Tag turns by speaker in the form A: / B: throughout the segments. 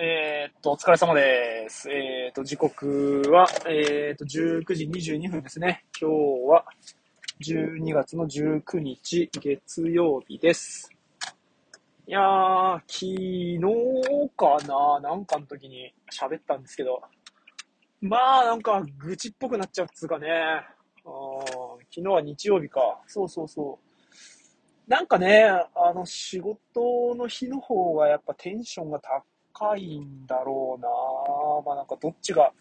A: えー、っと、お疲れ様です。えー、っと、時刻は、えー、っと、19時22分ですね。今日は、12月の19日、月曜日です。いやー、昨日かななんかの時に喋ったんですけど、まあ、なんか、愚痴っぽくなっちゃうっつうかね。昨日は日曜日か。そうそうそう。なんかね、あの、仕事の日の方がやっぱテンションが高いんだろうなまあなんかどっちが、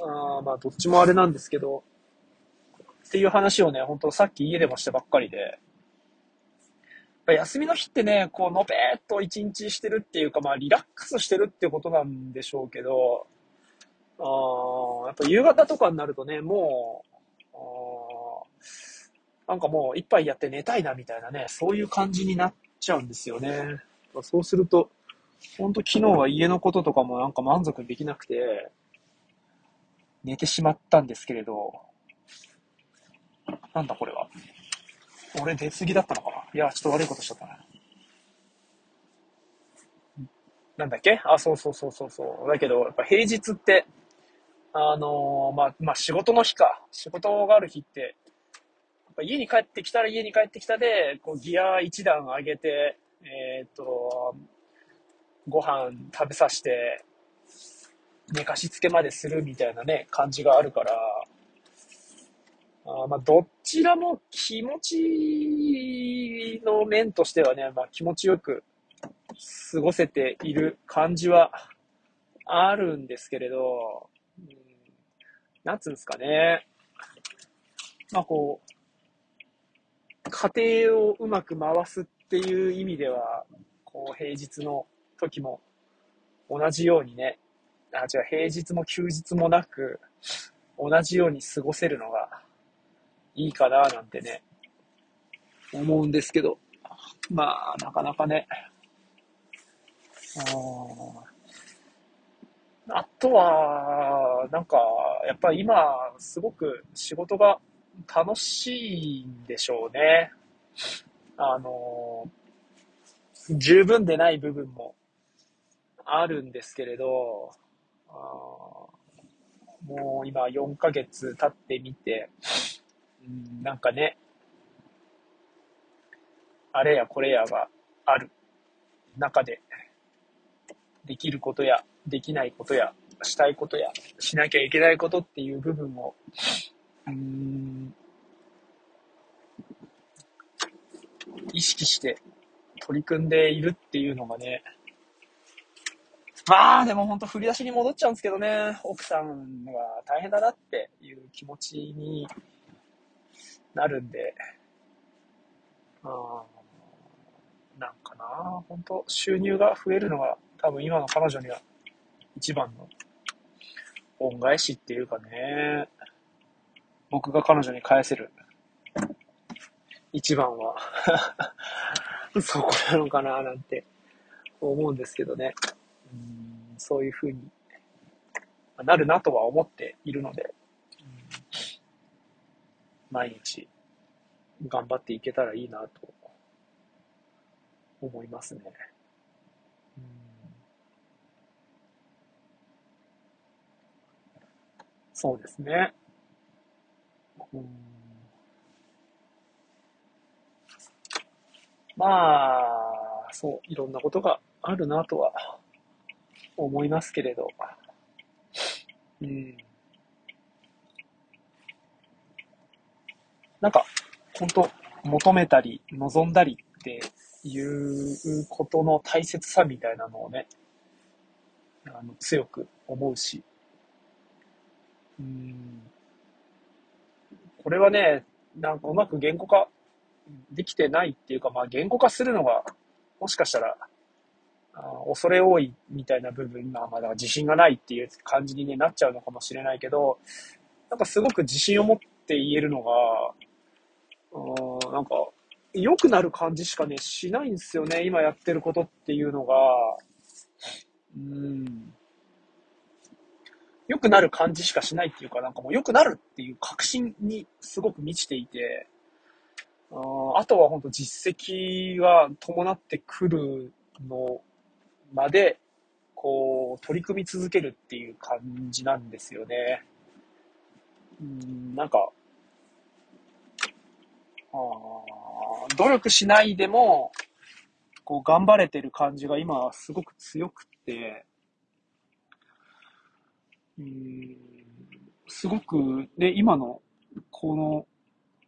A: あまあどっちもあれなんですけど、っていう話をね、本当さっき家でもしてばっかりで、休みの日ってね、こう、のべーっと一日してるっていうか、まあ、リラックスしてるってことなんでしょうけど、あやっぱ夕方とかになるとね、もう、なんかもう一杯やって寝たいなみたいなね、そういう感じになっちゃうんですよね。そうすると、ほんと昨日は家のこととかもなんか満足できなくて、寝てしまったんですけれど、なんだこれは。俺出過ぎだったのかないや、ちょっと悪いことしちゃったな。なんだっけ？あ、そうそうそうそうそう。だけど、やっぱ平日って、あのー、まあ、まあ仕事の日か。仕事がある日って、やっぱ家に帰ってきたら家に帰ってきたで、こうギア一段上げて、えっ、と、ご飯食べさせて、寝かしつけまでするみたいなね、感じがあるから、あまあ、どちらも気持ちの面としてはね、まあ、気持ちよく過ごせている感じはあるんですけれど、うん、なんつうんですかね。まあこう、家庭をうまく回すっていう意味では、こう、平日の時も同じようにね、あ、違う、平日も休日もなく、同じように過ごせるのがいいかな、なんてね、思うんですけど、まあ、なかなかね、あとは、なんか、やっぱり今、すごく仕事が楽しいんでしょうね。あの、十分でない部分もあるんですけれど、あもう今4ヶ月経ってみて、うん、なんかね、あれやこれやがある。中で、できることや、できないことや、したいことや、しなきゃいけないことっていう部分を、うん、意識して取り組んでいるっていうのがね、まあでも本当振り出しに戻っちゃうんですけどね、奥さんが大変だなっていう気持ちになるんで、あなんかな、本当収入が増えるのが多分今の彼女には一番の恩返しっていうかね、僕が彼女に返せる一番は。そこなのかななんて思うんですけどね。うんそういうふうになるなとは思っているので、毎日頑張っていけたらいいなと思いますね。そうですね。うんまあ、そう、いろんなことがあるなとは思いますけれど、うん。なんか、本当求めたり、望んだりっていうことの大切さみたいなのをね、あの強く思うし、うん。これはね、なんかうまく言語化できてないっていうか、まあ言語化するのが、もしかしたら、恐れ多いみたいな部分が、まだ自信がないっていう感じに、ね、なっちゃうのかもしれないけど、なんかすごく自信を持って言えるのが、うん、なんか、良くなる感じしかね、しないんですよね、今やってることっていうのが、うん。良くなる感じしかしないっていうか、なんかもう良くなるっていう確信にすごく満ちていて、あとは本当実績が伴ってくるのまでこう、取り組み続けるっていう感じなんですよね。うん、なんか、あ努力しないでも、こう、頑張れてる感じが今すごく強くて、うん、すごく、ね、今の、この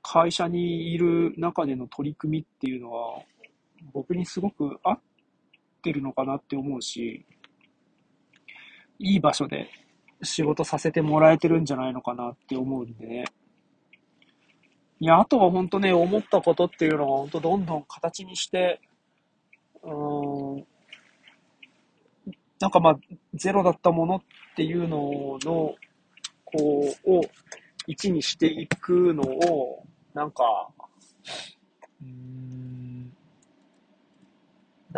A: 会社にいる中での取り組みっていうのは、僕にすごく合ってるのかなって思うし、いい場所で仕事させてもらえてるんじゃないのかなって思うんでね。いや、あとは本当ね、思ったことっていうのが本当どんどん形にして、うん、なんかまあ、ゼロだったものっていうのの、こう、を1にしていくのを、なんか、うん、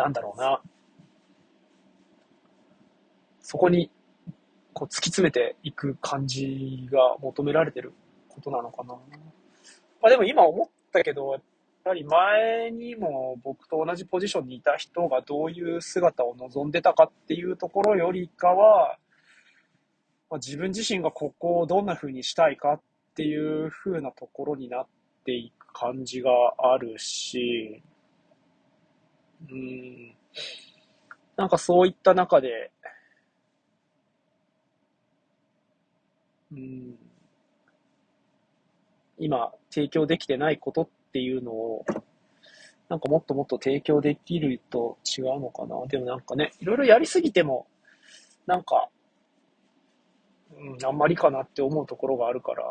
A: なんだろうな。そこに、こう突き詰めていく感じが求められてることなのかな。まあでも今思ったけど、やっぱり前にも僕と同じポジションにいた人がどういう姿を望んでたかっていうところよりかは、まあ、自分自身がここをどんな風にしたいかっていう風なところになっていく感じがあるし、うん、なんかそういった中で、うん、今提供できてないことっていうのを、なんかもっともっと提供できると違うのかな。でもなんかね、いろいろやりすぎても、なんか、うん、あんまりかなって思うところがあるから、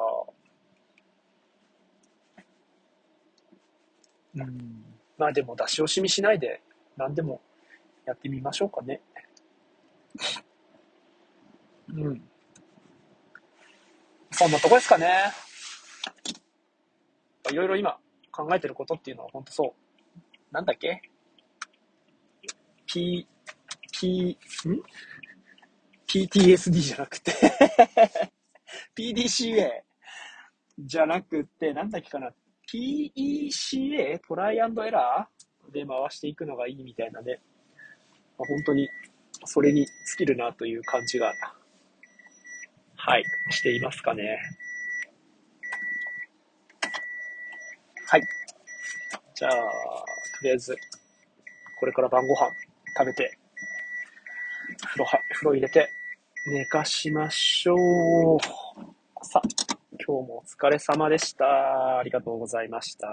A: うん、まあでも出し惜しみしないで、何でもやってみましょうかね。うん。そんなとこですかね。いろいろ今考えてることっていうのは本当そう。なんだっけ ?P、P、ん ?PTSD じゃなくて PDCA じゃなくて、なんだっけかな ?PECA? トライアンドエラー？で回していくのがいいみたいなね。まあ、本当にそれに尽きるなという感じが、はい、していますかね。はい。じゃあ、とりあえず、これから晩ご飯食べて、風呂は、風呂入れて、寝かしましょう。さ、今日もお疲れ様でした。ありがとうございました。